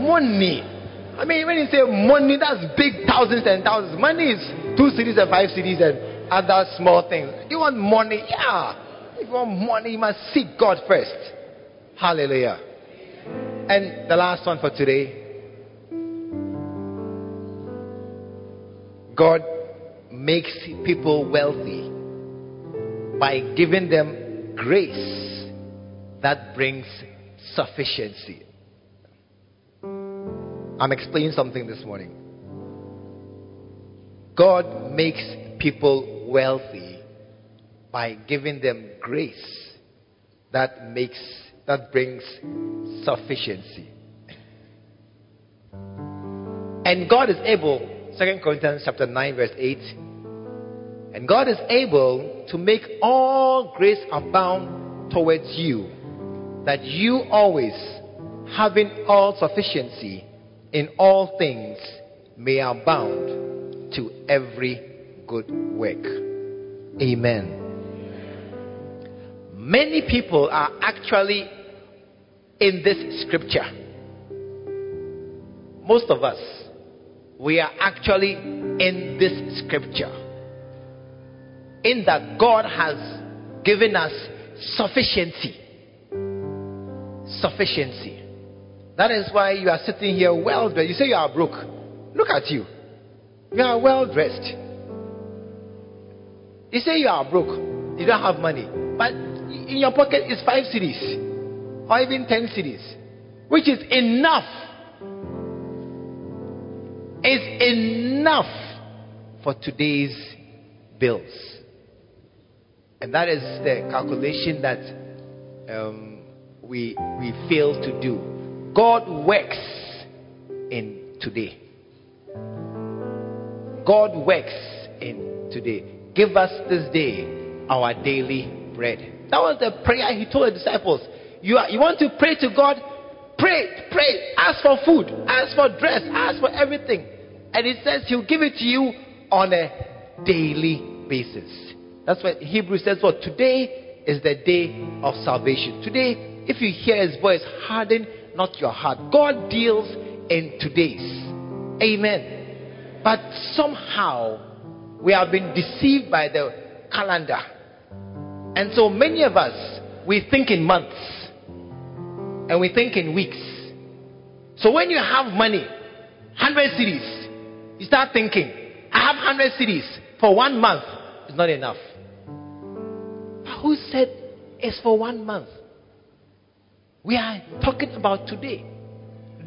Money. I mean, when you say money, that's big thousands and thousands. Money is two cedis and five cedis and other small things. You want money? Yeah. If you want money, you must seek God first. Hallelujah. And the last one for today. God makes people wealthy by giving them grace that brings sufficiency. I'm explaining something this morning. God makes people wealthy by giving them grace that makes that brings sufficiency. And God is able, 2 Corinthians chapter 9 verse 8, and God is able to make all grace abound towards you, that you always, having all sufficiency in all things, may abound to every good work. Amen. Many people are actually in this scripture. Most of us, we are actually in this scripture in that God has given us sufficiency. Sufficiency. That is why you are sitting here well dressed. You say you are broke. Look at you. You are well dressed. You say you are broke. You don't have money. But in your pocket is five cedis or even ten cedis, which is enough. Is enough for today's bills. And that is the calculation that um, we, we fail to do. God works in today. God works in today. Give us this day our daily bread. That was the prayer he told the disciples. You, are, you want to pray to God? Pray, pray. Ask for food, ask for dress, ask for everything. And he says he'll give it to you on a daily basis. That's what Hebrew says. What today is the day of salvation. Today, if you hear his voice, harden not your heart. God deals in today's. Amen. But somehow we have been deceived by the calendar. And so many of us, we think in months and we think in weeks. So when you have money, 100 cedis, you start thinking, I have 100 cedis for one month. It's not enough. But who said it's for one month? We are talking about today.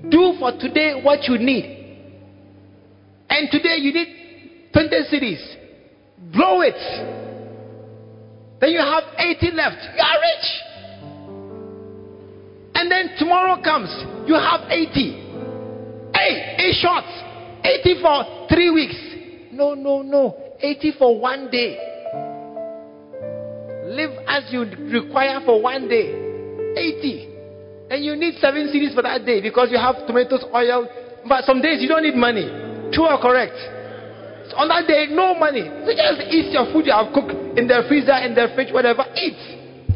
Do for today what you need. And today you need 20 cedis. Blow it. Then you have 80 left. You are rich. And then tomorrow comes. You have 80. Hey, it's short. 80 for three weeks. No, no, no. 80 for one day. Live as you require for one day. 80. And you need seven cedis for that day because you have tomatoes, oil. But some days you don't need money. True or correct? On that day, no money. So just eat your food you have cooked in the freezer, in the fridge, whatever. Eat.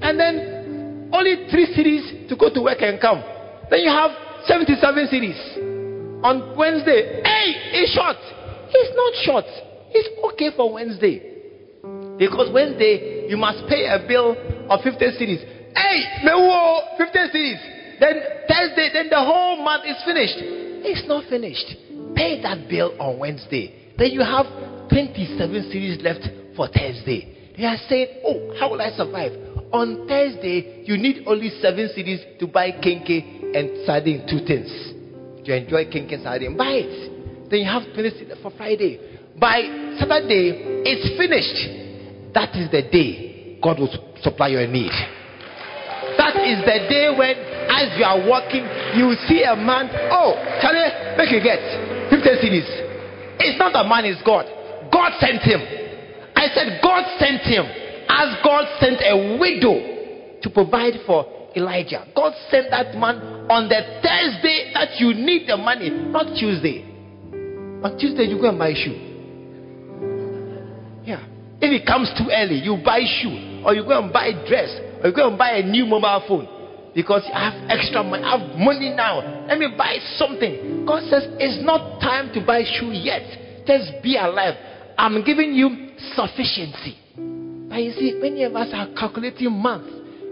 And then only three cedis to go to work and come. Then you have 77 cedis. On Wednesday, hey, it's short. It's not short. It's okay for Wednesday. Because Wednesday, you must pay a bill of 50 cedis. Hey, no, 50 cedis. Then Thursday, then the whole month is finished. It's not finished. Pay that bill on Wednesday. Then you have 27 cedis left for Thursday. They are saying, Oh, how will I survive? On Thursday, you need only 7 cedis to buy kenkey and sardine, two things. To enjoy kenkey and sardine, buy it. Then you have 20 cedis for Friday. By Saturday, it's finished. That is the day God will supply your need. That is the day when as you are walking, you will see a man. Oh, Charlie, make you get 50 cedis. It's not a man, it's God. God sent him. I said, God sent him. As God sent a widow to provide for Elijah. God sent that man on the Thursday that you need the money, not Tuesday. On Tuesday, you go and buy shoe. Yeah. If it comes too early, you buy shoe, or you go and buy dress, or you go and buy a new mobile phone because I have extra money. I have money now. Let me buy something. God says it's not time to buy shoe yet. Just be alive. I'm giving you sufficiency. But you see, many of us are calculating months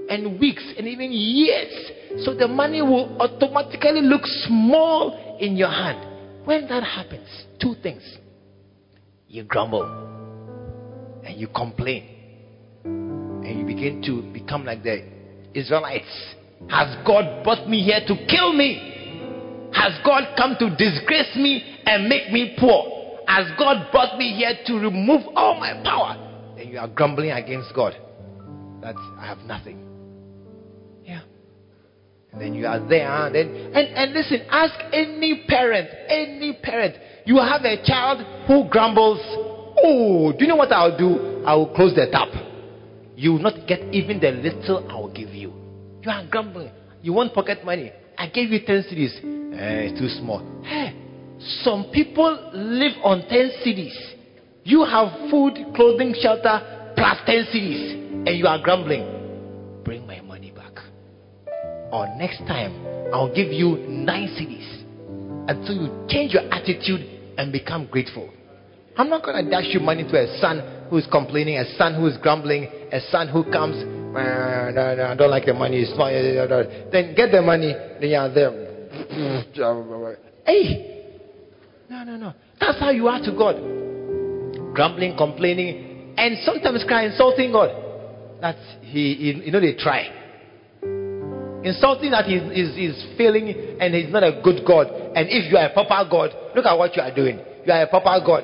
and weeks and even years. So the money will automatically look small in your hand. When that happens, two things. You grumble and you complain. And you begin to become like the Israelites has God brought me here to kill me? Has God come to disgrace me and make me poor? Has God brought me here to remove all my power? Then you are grumbling against God that I have nothing. Yeah. And then you are there. Huh? Then and, and listen, ask any parent, any parent. You have a child who grumbles. Oh, do you know what I'll do? I will close the tap. You will not get even the little I will give you. You are grumbling. You want pocket money. I gave you 10 cedis. Eh, it's too small. Hey, some people live on 10 cedis. You have food, clothing, shelter, plus 10 cedis. And you are grumbling. Bring my money back. Or next time, I'll give you 9 cedis. Until you change your attitude and become grateful. I'm not going to dash you money to a son who is complaining, a son who is grumbling, a son who comes I don't like the money. It's not. Then get the money. Then you are there. Hey, no, no, no. That's how you are to God. Grumbling, complaining, and sometimes crying, insulting God. That's he. he you know they try. Insulting that he's, he's, he's failing and he's not a good God. And if you are a proper God, look at what you are doing. You are a proper God.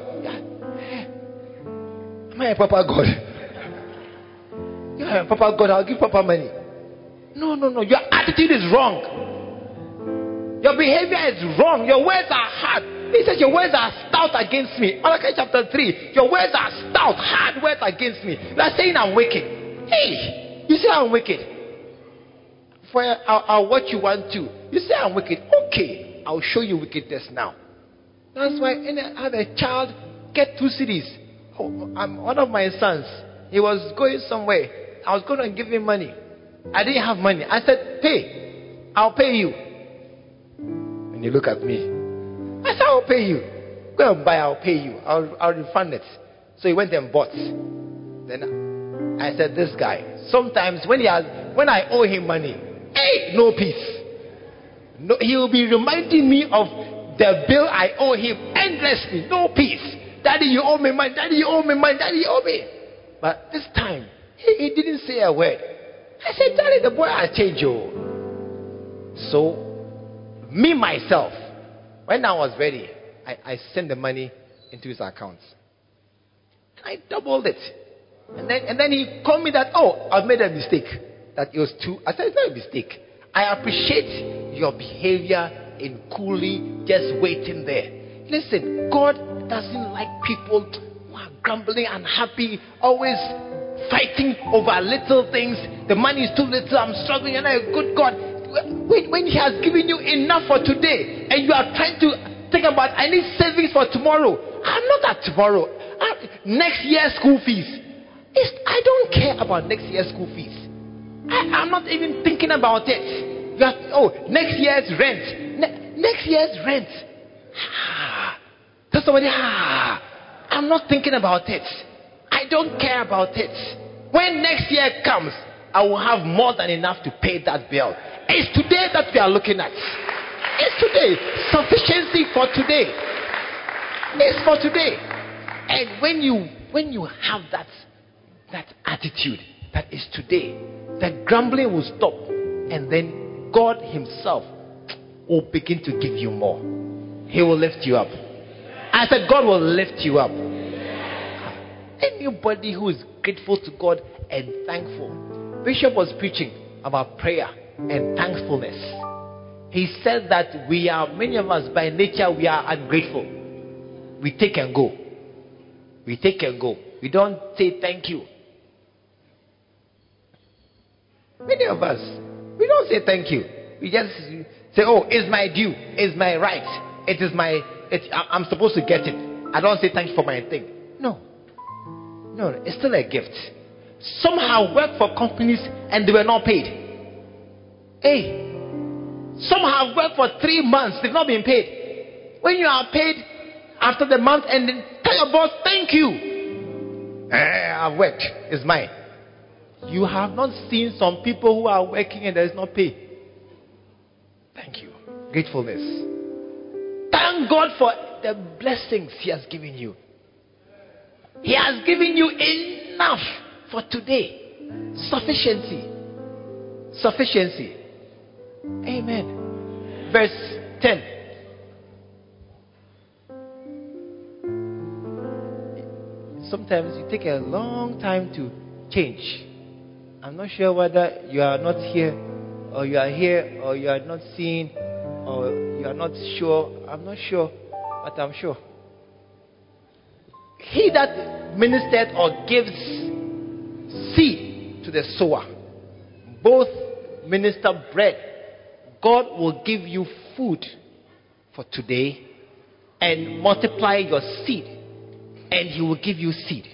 Am I a proper God? Yeah, Papa God, I'll give Papa money. No, no, no. Your attitude is wrong. Your behavior is wrong. Your words are hard. He says, Your words are stout against me. Malachi chapter 3. Your words are stout, hard words against me. They're saying I'm wicked. Hey, you say I'm wicked. For I'll, I'll watch you want to. You say I'm wicked. Okay, I'll show you wickedness now. That's why any other child, get two cedis. Oh, I'm one of my sons. He was going somewhere. I was going to give him money. I didn't have money. I said, Pay. I'll pay you. And you look at me. I said, I'll pay you. Go and buy, I'll pay you. I'll, I'll refund it. So he went and bought. Then I said, This guy. Sometimes when he has when I owe him money, hey, no peace. No, he will be reminding me of the bill I owe him endlessly. No peace. Daddy, you owe me money. Daddy, you owe me money. Daddy, you owe me. But this time, he, he didn't say a word. I said, Daddy, the boy has changed you. So, me myself, when I was ready, I, I sent the money into his account. I doubled it. And then, and then he called me that, oh, I've made a mistake. That it was too. I said, it's not a mistake. I appreciate your behavior in coolly just waiting there. Listen, God doesn't like people who are grumbling, unhappy, always fighting over little things. The money is too little, I'm struggling, and I, good God. When, when He has given you enough for today, and you are trying to think about, I need savings for tomorrow. I'm not at tomorrow. I, next year's school fees. It's, I don't care about next year's school fees. I, am not even thinking about it. Have, oh, next year's rent. Ne- next year's rent. Ah. Tell somebody, ah, I'm not thinking about it. I don't care about it. When next year comes, I will have more than enough to pay that bill. It's today that we are looking at. It's today. Sufficiency for today. It's for today. And when you when you have that that attitude that is today, the grumbling will stop, and then God Himself will begin to give you more. He will lift you up. I said, God will lift you up. Anybody who is grateful to God and thankful. Bishop was preaching about prayer and thankfulness. He said that we are, many of us by nature, we are ungrateful. We take and go. We take and go. We don't say thank you. Many of us, we don't say thank you. We just say, oh, it's my due, it's my right, it is my, it, I'm supposed to get it. I don't say thank you for my thing. No. No, it's still a gift. Some have worked for companies and they were not paid. Hey, some have worked for three months, they've not been paid. When you are paid after the month and then tell your boss, thank you. Eh, I've worked, it's mine. You have not seen some people who are working and there is no pay. Thank you. Gratefulness. Thank God for the blessings He has given you. He has given you enough for today. Sufficiency. Sufficiency. Amen. Verse 10. Sometimes you take a long time to change. I'm not sure whether you are not here, or you are here, or you are not seeing, or you are not sure. I'm not sure, but I'm sure. He that ministered or gives seed to the sower, both minister bread, God will give you food for today and multiply your seed, and He will give you seed.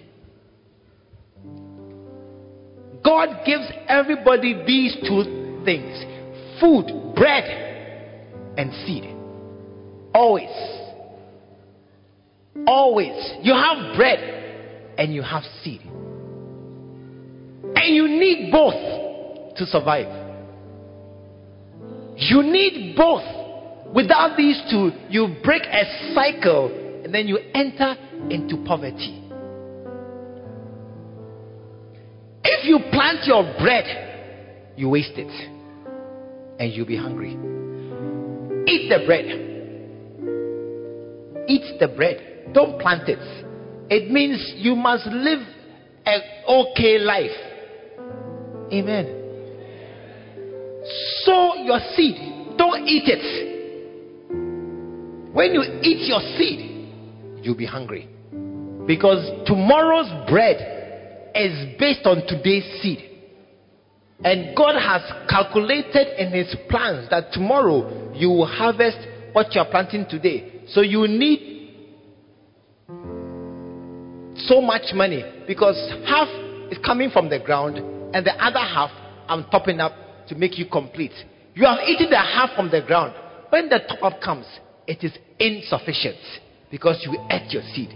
God gives everybody these two things food, bread, and seed. Always. Always. You have bread and you have seed. And you need both to survive. You need both. Without these two, you break a cycle and then you enter into poverty. If you plant your bread, you waste it and you'll be hungry. Eat the bread. Eat the bread. Don't plant it. It means you must live an okay life. Amen. Sow your seed. Don't eat it. When you eat your seed, you'll be hungry. Because tomorrow's bread is based on today's seed. And God has calculated in His plans that tomorrow you will harvest what you are planting today. So you need so much money because half is coming from the ground and the other half I'm topping up to make you complete. You have eaten the half from the ground. When the top up comes, it is insufficient because you ate your seed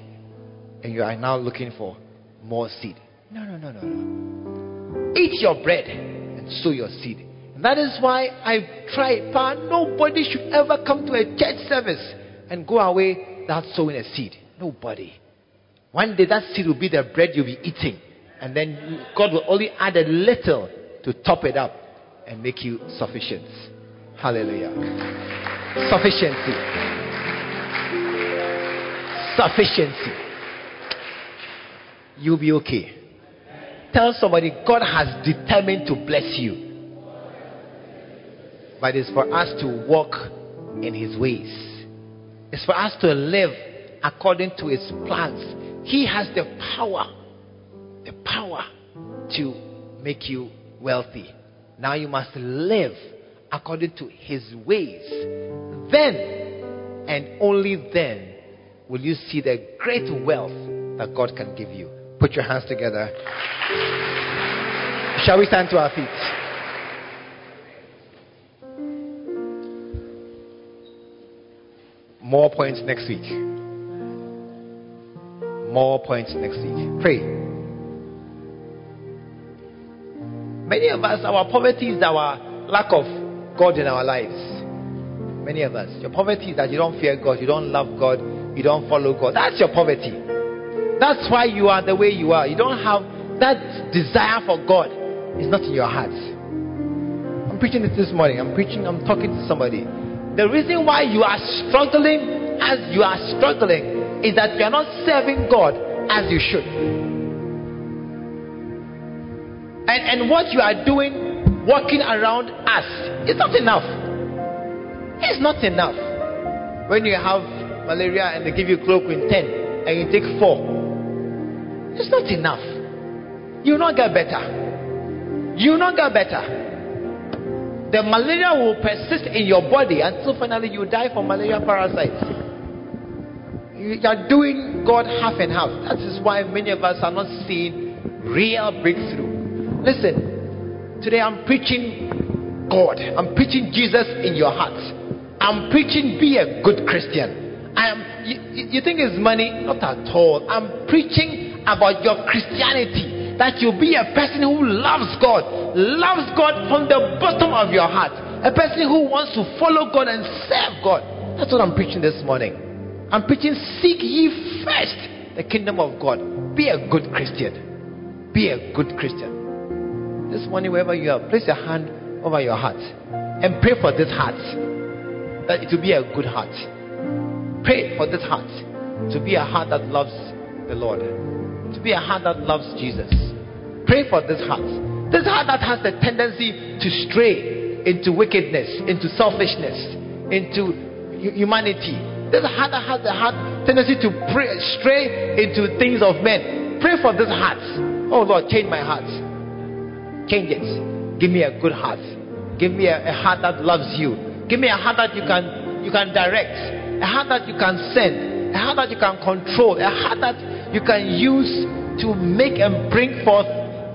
and you are now looking for more seed. No, no, no, no, no. Eat your bread and sow your seed. And that is why I try, but nobody should ever come to a church service and go away without sowing a seed. Nobody. One day that seed will be the bread you'll be eating. And then God will only add a little to top it up and make you sufficient. Hallelujah. Sufficiency. Sufficiency. You'll be okay. Tell somebody God has determined to bless you. But it's for us to walk in His ways, it's for us to live according to His plans. He has the power, the power to make you wealthy. Now you must live according to his ways. Then and only then will you see the great wealth that God can give you. Put your hands together. Shall we stand to our feet? More points next week. More points next week. Pray. Many of us, our poverty is our lack of God in our lives. Many of us. Your poverty is that you don't fear God, you don't love God, you don't follow God. That's your poverty. That's why you are the way you are. You don't have that desire for God. It's not in your heart. I'm preaching this this morning. I'm preaching, I'm talking to somebody. The reason why you are struggling as you are struggling is that you are not serving God as you should. And, and what you are doing, walking around us, is not enough. It's not enough. When you have malaria and they give you chloroquine 10 and you take 4, it's not enough. You will not get better. You will not get better. The malaria will persist in your body until finally you die from malaria parasites. You are doing God half and half. That is why many of us are not seeing real breakthrough. Listen, today I'm preaching God. I'm preaching Jesus in your heart. I'm preaching be a good Christian. I am you, you think it's money? Not at all. I'm preaching about your Christianity. That you be a person who loves God, loves God from the bottom of your heart. A person who wants to follow God and serve God. That's what I'm preaching this morning. I'm preaching seek ye first the kingdom of God. Be a good Christian. Be a good Christian. This morning, wherever you are, place your hand over your heart and pray for this heart that it will be a good heart. Pray for this heart to be a heart that loves the Lord, to be a heart that loves Jesus. Pray for this heart. This heart that has the tendency to stray into wickedness, into selfishness, into humanity. This heart that has the heart tendency to pray, stray into things of men. Pray for this heart. Oh Lord, change my heart. Change it. Give me a good heart. Give me a, a heart that loves you. Give me a heart that you can you can direct. A heart that you can send. A heart that you can control. A heart that you can use to make and bring forth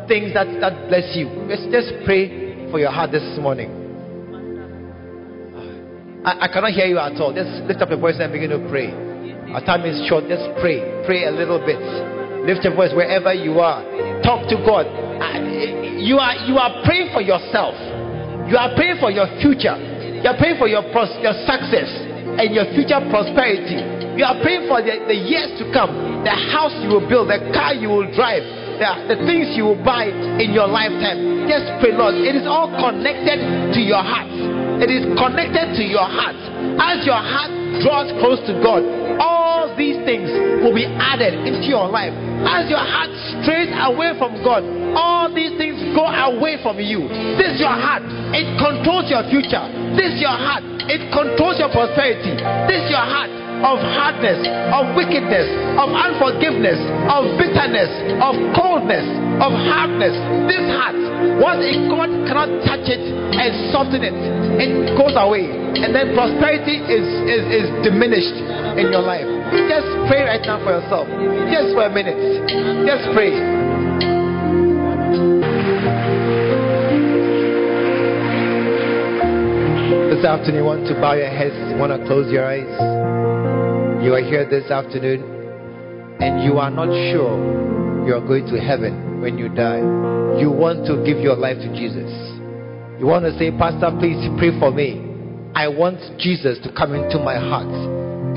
things that, that bless you. Let's just pray for your heart this morning. I, I cannot hear you at all. Just lift up your voice and begin to pray. Our time is short. Just pray. Pray a little bit. Lift your voice wherever you are. Talk to God you are you are praying for yourself. You are praying for your future. You are praying for your pros- your success and your future prosperity. You are praying for the, the years to come, the house you will build, the car you will drive, the, the things you will buy in your lifetime. Just pray, Lord. It is all connected to your heart. It is connected to your heart. As your heart draws close to God, all these things will be added into your life. As your heart strays away from God, all these things go away from you. This is your heart. It controls your future. This is your heart. It controls your prosperity. This is your heart of hardness, of wickedness, of unforgiveness, of bitterness, of coldness, of hardness. This heart, once a God cannot touch it and soften it, it goes away. And then prosperity is, is, is diminished in your life. Just pray right now for yourself. Just for a minute. Just pray. This afternoon, you want to bow your heads, you want to close your eyes. You are here this afternoon and you are not sure you are going to heaven when you die. You want to give your life to Jesus. You want to say, Pastor, please pray for me. I want Jesus to come into my heart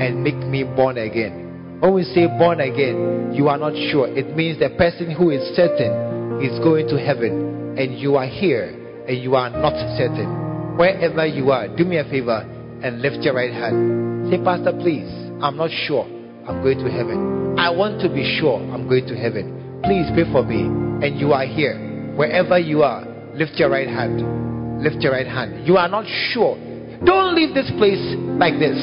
and make me born again. When we say born again, you are not sure. It means the person who is certain is going to heaven and you are here and you are not certain. Wherever you are, do me a favor and lift your right hand. Say, Pastor, please. I'm not sure I'm going to heaven. I want to be sure I'm going to heaven. Please pray for me. And you are here. Wherever you are, lift your right hand. Lift your right hand. You are not sure. Don't leave this place like this.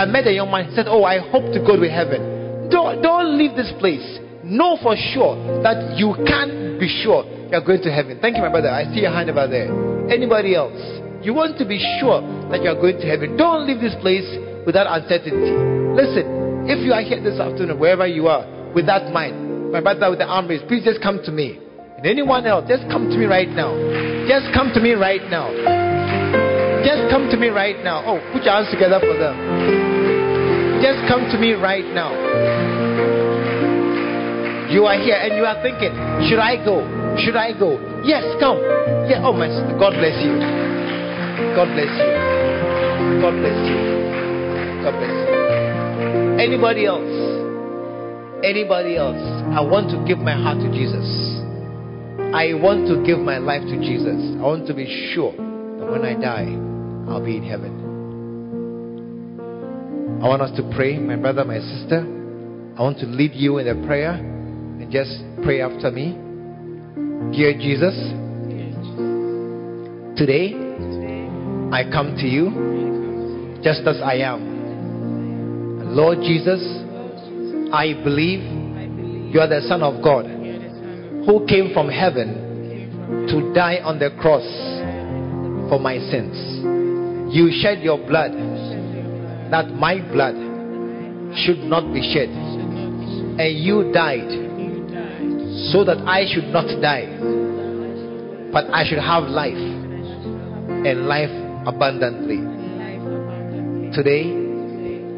I met a young man, he said, Oh, I hope to go to heaven. Don't, don't leave this place. Know for sure that you can be sure you're going to heaven. Thank you, my brother. I see your hand over there. Anybody else? You want to be sure that you're going to heaven. Don't leave this place without uncertainty. Listen, if you are here this afternoon, wherever you are, with that mind, my brother with the arm raised, please just come to me. And anyone else, just come to me right now. Just come to me right now. Just come to me right now. Oh, put your hands together for them. Just come to me right now. You are here and you are thinking, should I go? Should I go? Yes, come. Yeah. Oh, my sister. God bless you. God bless you. God bless you. God bless you. Anybody else? Anybody else? I want to give my heart to Jesus. I want to give my life to Jesus. I want to be sure that when I die, I'll be in heaven. I want us to pray, my brother, my sister. I want to lead you in a prayer and just pray after me. Dear Jesus, today I come to you just as I am. Lord Jesus, I believe you are the Son of God who came from heaven to die on the cross for my sins. You shed your blood that my blood should not be shed. And you died so that I should not die, but I should have life and life abundantly. Today,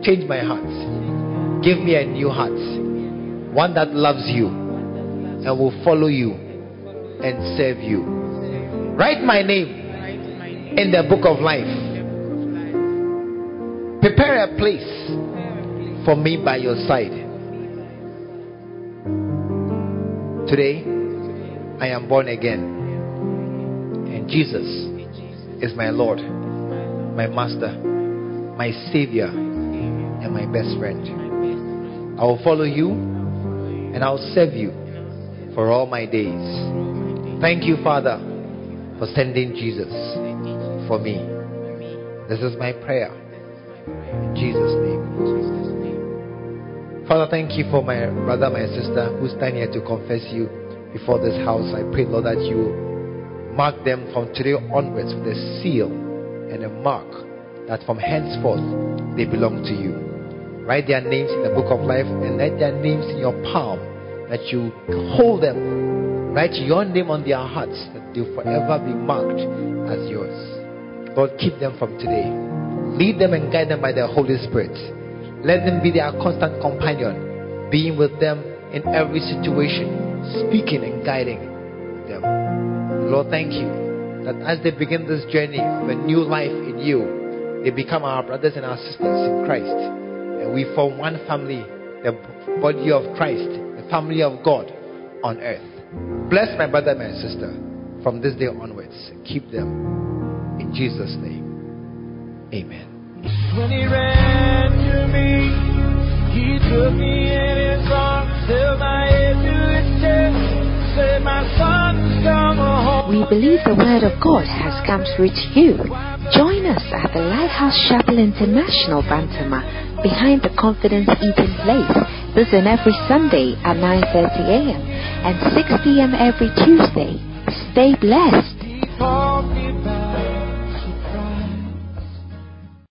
Change my heart. Give me a new heart. One that loves you and will follow you and serve you. Write my name in the book of life. Prepare a place for me by your side. Today, I am born again. And Jesus is my Lord, my Master, my Savior and my best friend. I will follow you and I'll serve you for all my days. Thank you, Father, for sending Jesus for me. This is my prayer. In Jesus' name. Father, thank you for my brother, my sister who stand here to confess you before this house. I pray, Lord, that you mark them from today onwards with a seal and a mark that from henceforth they belong to you. Write their names in the book of life and write their names in your palm that you hold them. Write your name on their hearts that they'll forever be marked as yours. Lord, keep them from today. Lead them and guide them by the Holy Spirit. Let them be their constant companion, being with them in every situation, speaking and guiding them. Lord, thank you that as they begin this journey of a new life in you, they become our brothers and our sisters in Christ we form one family, the body of Christ, the family of God on earth. Bless my brother and my sister from this day onwards. Keep them in Jesus' name. Amen. When he ran to me, he took me in his arms, held my head to his chest. We believe the Word of God has come to reach you. Join us at the Lighthouse Chapel International, Bantama, behind the Confidence Eating Place. Listen every Sunday at 9.30 a.m. and 6 p.m. every Tuesday. Stay blessed.